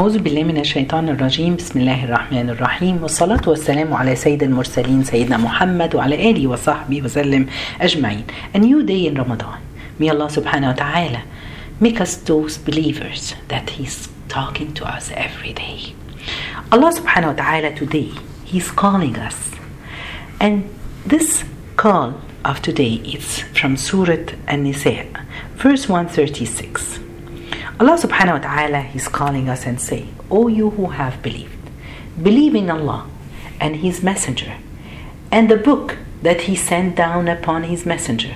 أعوذ بالله من الشيطان الرجيم بسم الله الرحمن الرحيم والصلاة والسلام على سيد المرسلين سيدنا محمد وعلى آله وصحبه وسلم أجمعين A new day in Ramadan May Allah subhanahu wa ta'ala make us those believers that He's talking to us every day Allah subhanahu wa ta'ala today He's calling us and this call of today is from Surah An-Nisa verse 136 Allah subhanahu wa ta'ala is calling us and say, O you who have believed, believe in Allah and His Messenger and the book that He sent down upon His Messenger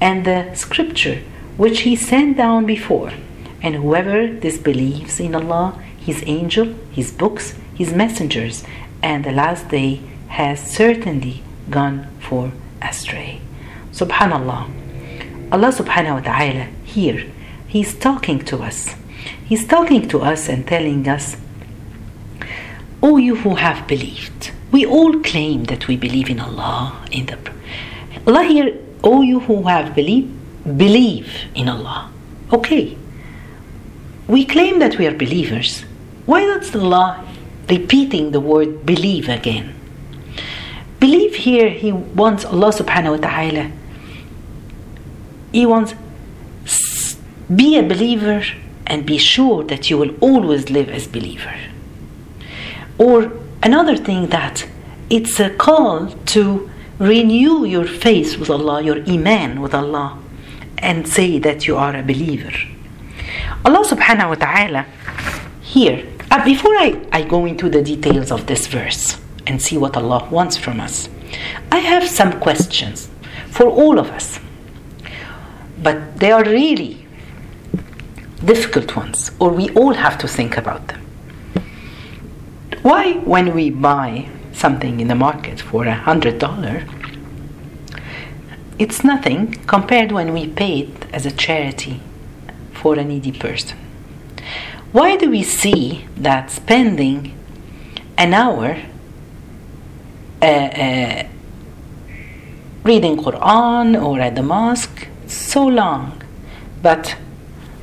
and the scripture which He sent down before. And whoever disbelieves in Allah, His angel, His books, His messengers, and the last day has certainly gone for astray. Subhanallah. Allah subhanahu wa ta'ala here He's talking to us. He's talking to us and telling us, O you who have believed. We all claim that we believe in Allah. In the Allah here, O you who have believed, believe in Allah. Okay. We claim that we are believers. Why does Allah repeating the word believe again? Believe here, He wants Allah subhanahu wa ta'ala. He wants be a believer and be sure that you will always live as believer. Or another thing that it's a call to renew your faith with allah your iman with allah and say that you are a believer. Allah subhanahu wa ta'ala here uh, before I, I go into the details of this verse and see what allah wants from us i have some questions for all of us. But they are really difficult ones, or we all have to think about them. Why, when we buy something in the market for a hundred dollar, it's nothing compared when we pay it as a charity for a needy person? Why do we see that spending an hour uh, uh, reading Quran or at the mosque so long, but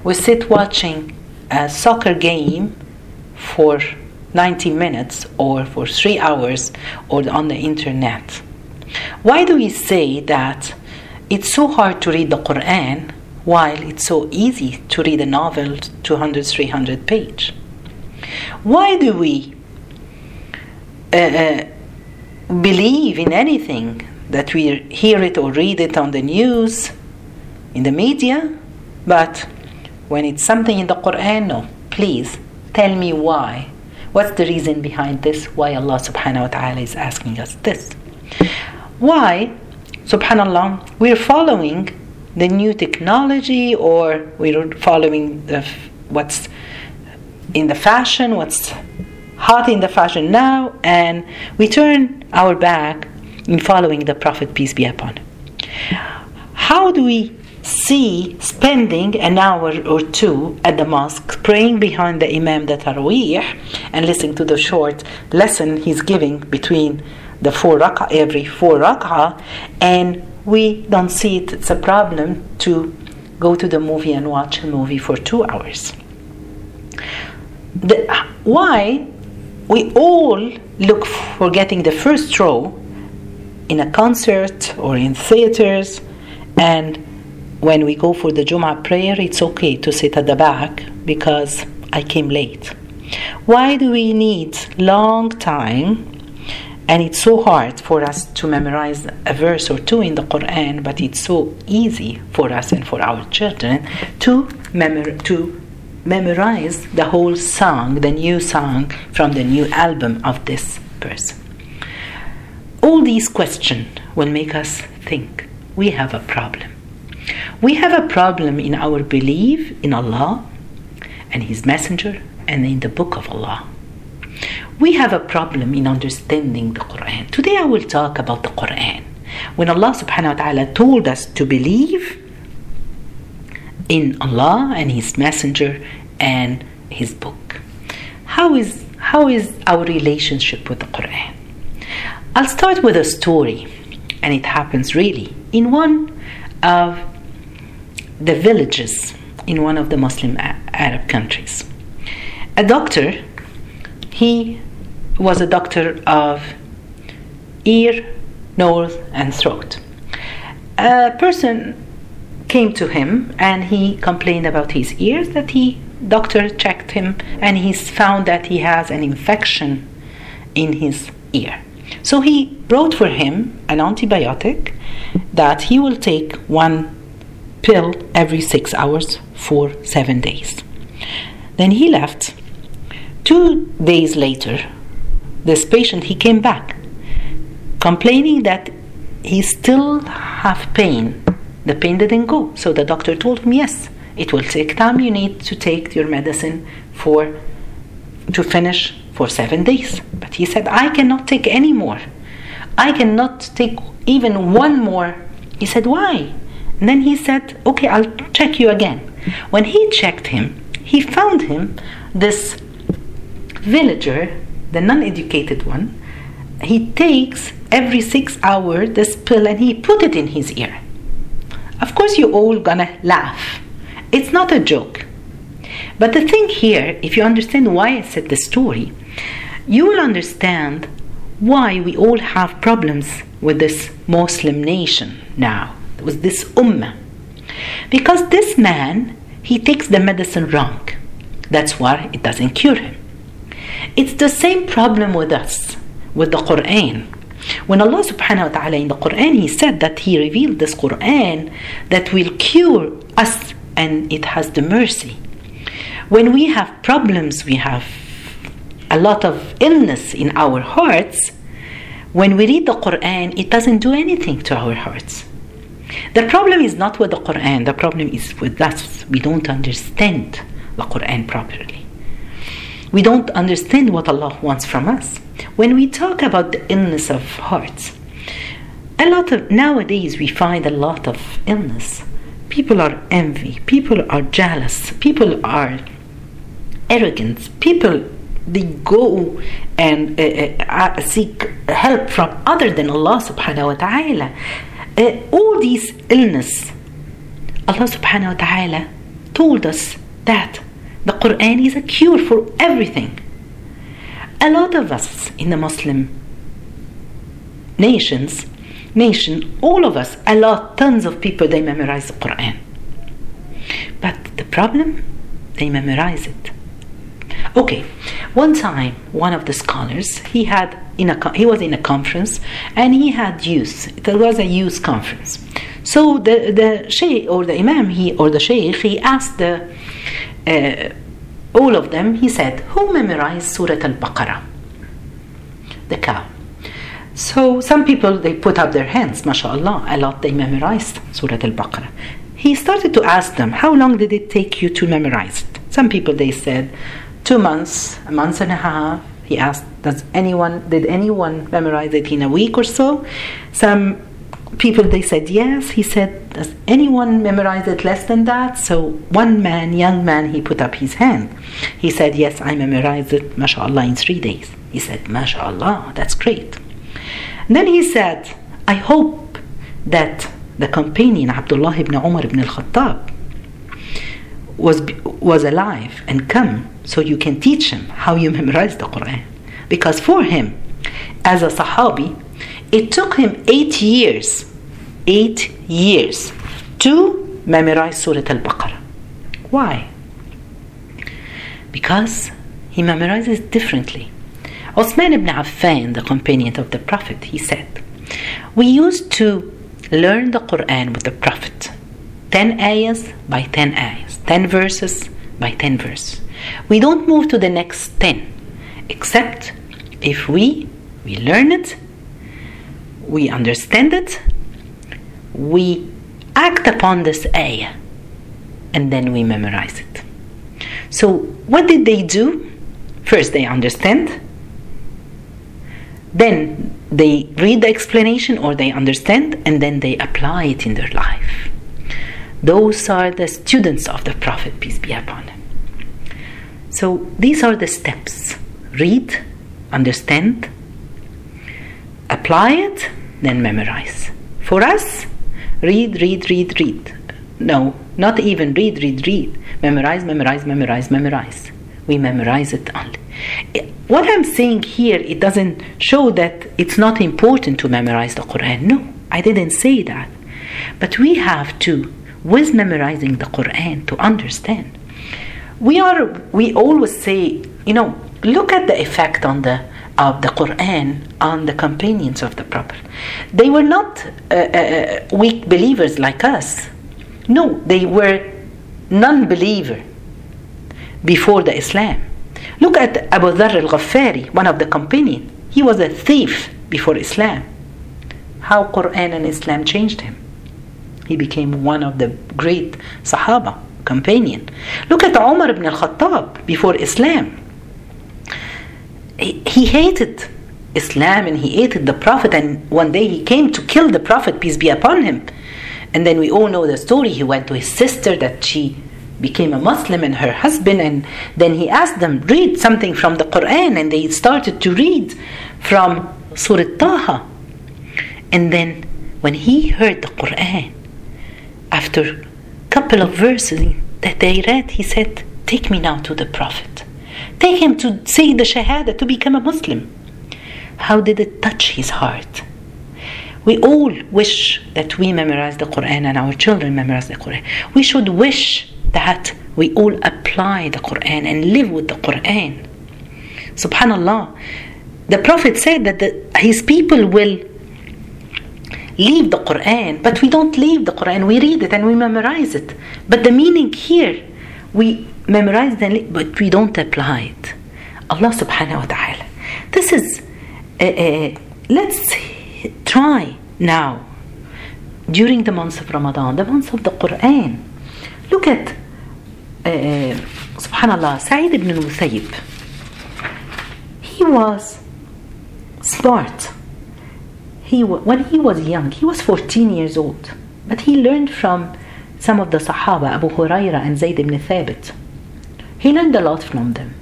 we sit watching a soccer game for 90 minutes or for three hours or on the internet. Why do we say that it's so hard to read the Quran while it's so easy to read a novel 200 300 page? Why do we uh, uh, believe in anything that we hear it or read it on the news, in the media, but when it's something in the Quran, no. Please tell me why. What's the reason behind this? Why Allah subhanahu wa ta'ala is asking us this? Why, subhanallah, we're following the new technology or we're following the, what's in the fashion, what's hot in the fashion now, and we turn our back in following the Prophet, peace be upon him. How do we see spending an hour or two at the mosque praying behind the imam the tarawih and listening to the short lesson he's giving between the four rak'ah every four rak'ah and we don't see it it's a problem to go to the movie and watch a movie for two hours. The, why we all look for getting the first row in a concert or in theaters and when we go for the Jum'ah prayer, it's okay to sit at the back because I came late. Why do we need long time? And it's so hard for us to memorize a verse or two in the Quran, but it's so easy for us and for our children to memor- to memorize the whole song, the new song from the new album of this person. All these questions will make us think we have a problem. We have a problem in our belief in Allah and His Messenger and in the Book of Allah. We have a problem in understanding the Quran. Today I will talk about the Quran. When Allah subhanahu wa ta'ala told us to believe in Allah and His Messenger and His book. How is how is our relationship with the Quran? I'll start with a story, and it happens really in one of the villages in one of the Muslim Arab countries. a doctor, he was a doctor of ear, nose, and throat. A person came to him and he complained about his ears that he doctor checked him and he found that he has an infection in his ear. So he wrote for him an antibiotic that he will take one pill every six hours for seven days. Then he left. Two days later, this patient he came back complaining that he still have pain. The pain didn't go. So the doctor told him, yes, it will take time. You need to take your medicine for to finish for seven days. But he said, I cannot take any more. I cannot take even one more. He said, Why? And then he said, Okay, I'll check you again. When he checked him, he found him this villager, the non educated one. He takes every six hours this pill and he put it in his ear. Of course, you all gonna laugh. It's not a joke. But the thing here, if you understand why I said the story, you will understand why we all have problems with this Muslim nation now, with this ummah. Because this man, he takes the medicine wrong. That's why it doesn't cure him. It's the same problem with us, with the Quran. When Allah subhanahu wa ta'ala in the Quran, He said that He revealed this Quran that will cure us and it has the mercy. When we have problems, we have a lot of illness in our hearts, when we read the Quran, it doesn't do anything to our hearts. The problem is not with the Quran, the problem is with us. We don't understand the Quran properly. We don't understand what Allah wants from us. When we talk about the illness of hearts, a lot of nowadays we find a lot of illness. People are envy, people are jealous, people are arrogant, people they go and uh, uh, seek help from other than Allah subhanahu wa ta'ala. Uh, all these illness, Allah subhanahu wa ta'ala told us that the Quran is a cure for everything. A lot of us in the Muslim nations, nation, all of us, a lot, tons of people, they memorize the Quran. But the problem, they memorize it Okay, one time one of the scholars he had in a he was in a conference and he had youth. There was a youth conference. So the the sheikh or the imam he or the sheikh he asked the uh, all of them. He said, "Who memorized Surah Al-Baqarah?" The cow. So some people they put up their hands, mashallah, a lot they memorized Surah Al-Baqarah. He started to ask them, "How long did it take you to memorize it?" Some people they said two months, a month and a half. He asked, "Does anyone did anyone memorize it in a week or so?" Some people they said yes. He said, "Does anyone memorize it less than that?" So one man, young man, he put up his hand. He said, "Yes, I memorized it, mashallah, in three days." He said, "Mashallah, that's great." And then he said, "I hope that the companion Abdullah ibn Umar ibn al-Khattab was was alive and come so you can teach him how you memorize the Quran. Because for him, as a Sahabi, it took him eight years, eight years to memorize Surah Al Baqarah. Why? Because he memorizes differently. Osman ibn Affan, the companion of the Prophet, he said, We used to learn the Quran with the Prophet 10 ayahs by 10 ayahs, 10 verses by 10 verses. We don't move to the next 10, except if we, we learn it, we understand it, we act upon this ayah, and then we memorize it. So, what did they do? First, they understand, then they read the explanation or they understand, and then they apply it in their life. Those are the students of the Prophet, peace be upon him. So these are the steps read, understand, apply it, then memorize. For us, read, read, read, read. No, not even read, read, read. Memorize, memorize, memorize, memorize. we memorize it only. What I'm saying here, it doesn't show that it's not important to memorize the Quran. No, I didn't say that. But we have to, with memorizing the Quran, to understand. We are, we always say, you know, look at the effect on the of the Quran on the companions of the Prophet. They were not uh, uh, weak believers like us. No, they were non-believer before the Islam. Look at Abu Dharr al-Ghaffari, one of the companions. He was a thief before Islam. How Quran and Islam changed him. He became one of the great Sahaba companion. Look at Umar ibn al-Khattab before Islam. He, he hated Islam and he hated the Prophet and one day he came to kill the Prophet, peace be upon him. And then we all know the story. He went to his sister that she became a Muslim and her husband, and then he asked them, read something from the Quran, and they started to read from Surah Taha. And then when he heard the Quran, after couple of verses that they read, he said, Take me now to the Prophet. Take him to say the Shahada to become a Muslim. How did it touch his heart? We all wish that we memorize the Quran and our children memorize the Quran. We should wish that we all apply the Quran and live with the Quran. Subhanallah. The Prophet said that the, his people will leave the Quran, but we don't leave the Quran. We read it and we memorize it. But the meaning here, we memorize it, but we don't apply it. Allah subhanahu wa ta'ala. This is, uh, uh, let's try now, during the months of Ramadan, the months of the Quran. Look at uh, subhanallah, Sa'id ibn al-Musayyib, he was smart. He, when he was young, he was 14 years old, but he learned from some of the Sahaba, Abu Huraira and Zayd ibn Thabit. He learned a lot from them.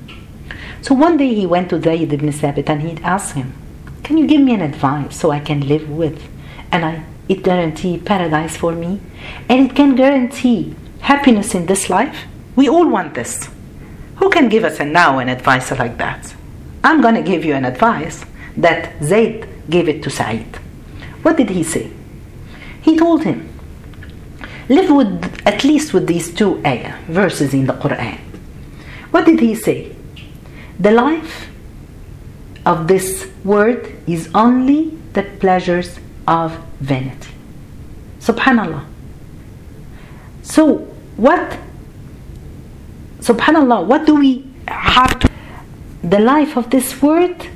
So one day he went to Zayd ibn Thabit and he asked him, Can you give me an advice so I can live with and I, it guarantee paradise for me and it can guarantee happiness in this life? We all want this. Who can give us a now an advice like that? I'm going to give you an advice that Zayd gave it to Sa'id. What did he say? He told him, live with at least with these two ayah verses in the Quran. What did he say? The life of this world is only the pleasures of vanity. Subhanallah. So, what subhanallah what do we have to the life of this world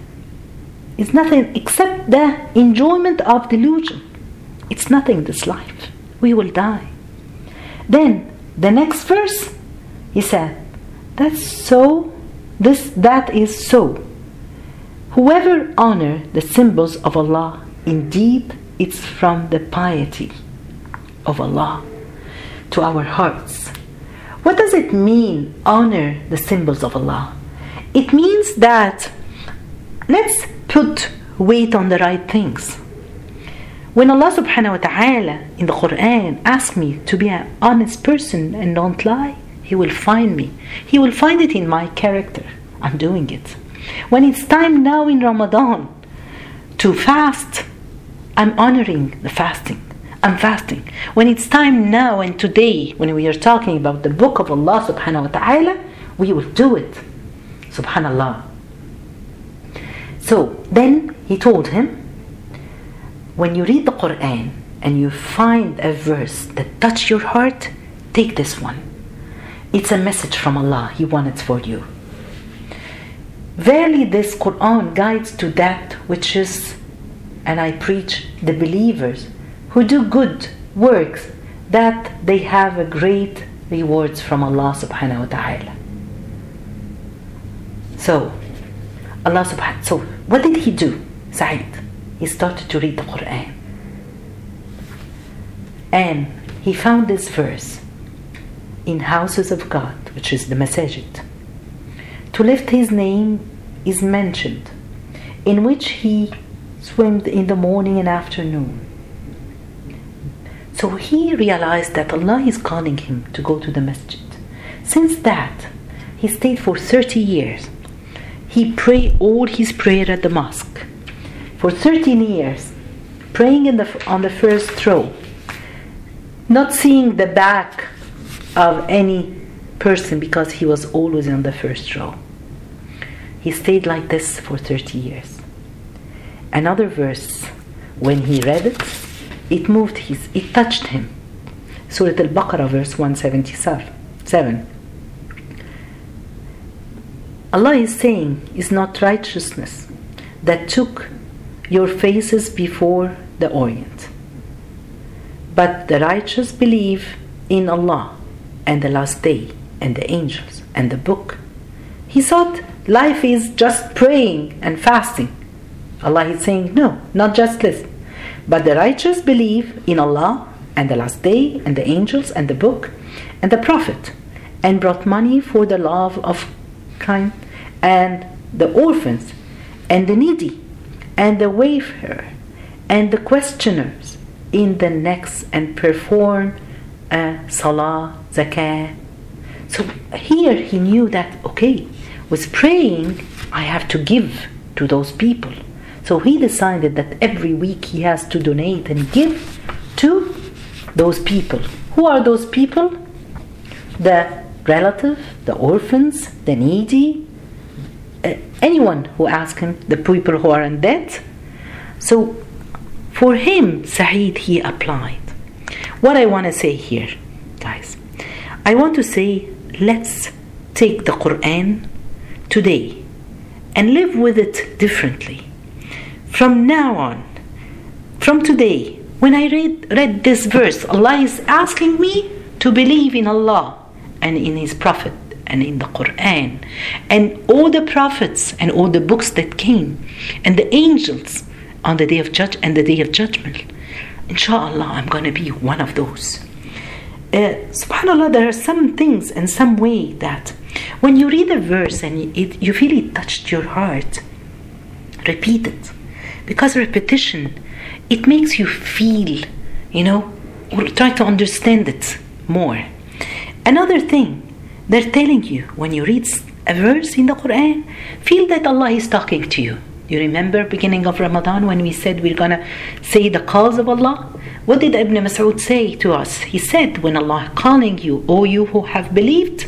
is nothing except the enjoyment of delusion. It's nothing this life. We will die. Then the next verse he said that's so this that is so. Whoever honor the symbols of allah indeed it's from the piety of allah to our hearts. What does it mean, honor the symbols of Allah? It means that let's put weight on the right things. When Allah subhanahu wa ta'ala in the Quran asks me to be an honest person and don't lie, He will find me. He will find it in my character. I'm doing it. When it's time now in Ramadan to fast, I'm honoring the fasting. I'm fasting. When it's time now and today, when we are talking about the book of Allah subhanahu wa ta'ala, we will do it. Subhanallah. So then he told him, when you read the Quran and you find a verse that touch your heart, take this one. It's a message from Allah. He wants for you. Verily, this Quran guides to that which is, and I preach the believers who do good works that they have a great rewards from Allah subhanahu wa ta'ala. So, Allah subhanahu so what did he do? Sa'id. He started to read the Quran. And he found this verse in houses of God, which is the masajid. To lift his name is mentioned, in which he swam in the morning and afternoon so he realized that Allah is calling him to go to the masjid. Since that, he stayed for 30 years. He prayed all his prayer at the mosque for 13 years, praying in the, on the first row, not seeing the back of any person because he was always on the first row. He stayed like this for 30 years. Another verse, when he read it, it moved his, it touched him. Surah Al-Baqarah, verse 177. Allah is saying, is not righteousness that took your faces before the Orient. But the righteous believe in Allah and the last day and the angels and the book. He thought life is just praying and fasting. Allah is saying, no, not just this. But the righteous believe in Allah and the last day and the angels and the book and the prophet and brought money for the love of kind and the orphans and the needy and the wayfarer and the questioners in the next and perform a salah, zakah. So here he knew that okay, with praying I have to give to those people. So he decided that every week he has to donate and give to those people. Who are those people? The relative, the orphans, the needy, uh, anyone who asks him, the people who are in debt. So for him, Sa'id, he applied. What I want to say here, guys, I want to say let's take the Quran today and live with it differently. From now on, from today, when I read, read this verse, Allah is asking me to believe in Allah and in His Prophet and in the Quran and all the prophets and all the books that came and the angels on the day of judge and the day of judgment. Inshallah, I'm going to be one of those. Uh, subhanallah, there are some things and some way that when you read a verse and it, you feel it touched your heart, repeat it. Because repetition, it makes you feel, you know, or try to understand it more. Another thing, they're telling you when you read a verse in the Quran, feel that Allah is talking to you. You remember beginning of Ramadan when we said we're gonna say the calls of Allah? What did Ibn Mas'ud say to us? He said, when Allah calling you, O you who have believed,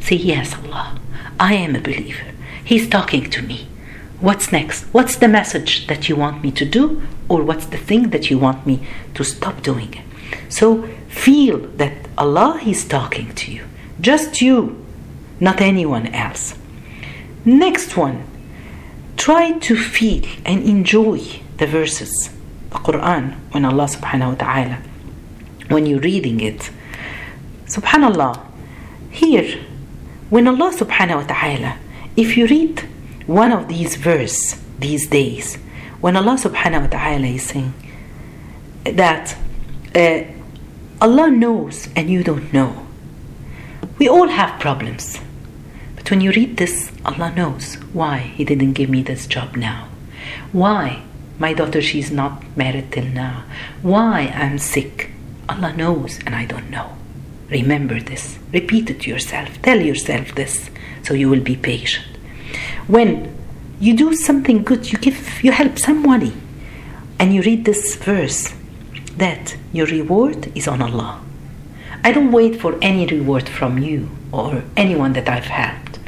say yes, Allah, I am a believer. He's talking to me. What's next? What's the message that you want me to do? Or what's the thing that you want me to stop doing? So feel that Allah is talking to you. Just you, not anyone else. Next one try to feel and enjoy the verses, the Quran, when Allah subhanahu wa ta'ala, when you're reading it. Subhanallah, here, when Allah subhanahu wa ta'ala, if you read one of these verses these days, when Allah subhanahu wa ta'ala is saying that uh, Allah knows and you don't know. We all have problems. But when you read this, Allah knows why He didn't give me this job now. Why my daughter she's not married till now. Why I'm sick. Allah knows and I don't know. Remember this. Repeat it to yourself. Tell yourself this so you will be patient. When you do something good, you give you help somebody and you read this verse that your reward is on Allah. I don't wait for any reward from you or anyone that I've helped.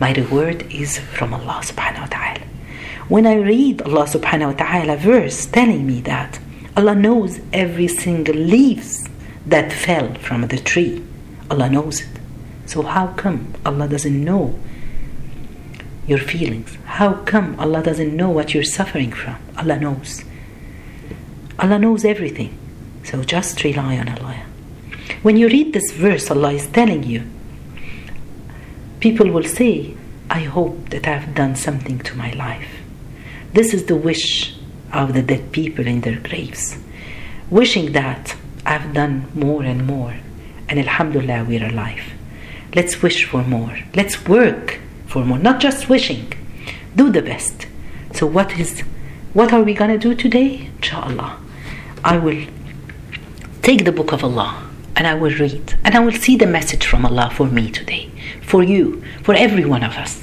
My reward is from Allah subhanahu wa ta'ala. When I read Allah subhanahu wa ta'ala verse telling me that Allah knows every single leaves that fell from the tree, Allah knows it. So how come Allah doesn't know your feelings? How come Allah doesn't know what you're suffering from? Allah knows. Allah knows everything. So just rely on Allah. When you read this verse, Allah is telling you, people will say, I hope that I've done something to my life. This is the wish of the dead people in their graves, wishing that I've done more and more. And Alhamdulillah, we're alive. Let's wish for more. Let's work for more, not just wishing. Do the best. So, what is, what are we gonna do today? Inshallah, I will take the book of Allah and I will read and I will see the message from Allah for me today. for you, for every one of us.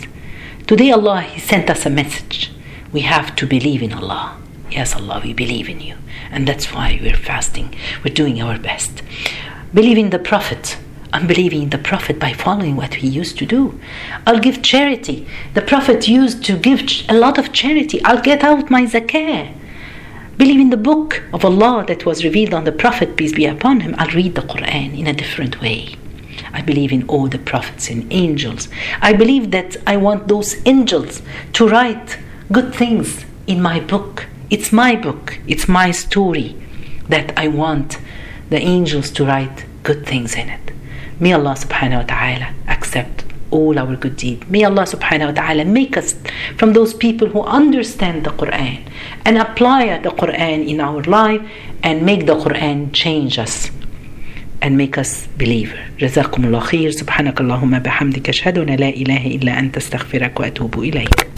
Today, Allah He sent us a message. We have to believe in Allah. Yes, Allah, we believe in you. And that's why we're fasting. We're doing our best. Believe in the Prophet. I'm believing in the Prophet by following what he used to do. I'll give charity. The Prophet used to give a lot of charity. I'll get out my zakah. Believe in the book of Allah that was revealed on the Prophet, peace be upon him. I'll read the Quran in a different way. I believe in all the prophets and angels. I believe that I want those angels to write good things in my book. It's my book, it's my story that I want the angels to write good things in it. May Allah subhanahu wa ta'ala accept all our good deeds. May Allah subhanahu wa ta'ala make us from those people who understand the Quran and apply the Quran in our life and make the Quran change us and make us believer. جزاكم الله خير سبحانك اللهم بحمدك أشهد أن لا إله إلا أنت استغفرك وأتوب إليك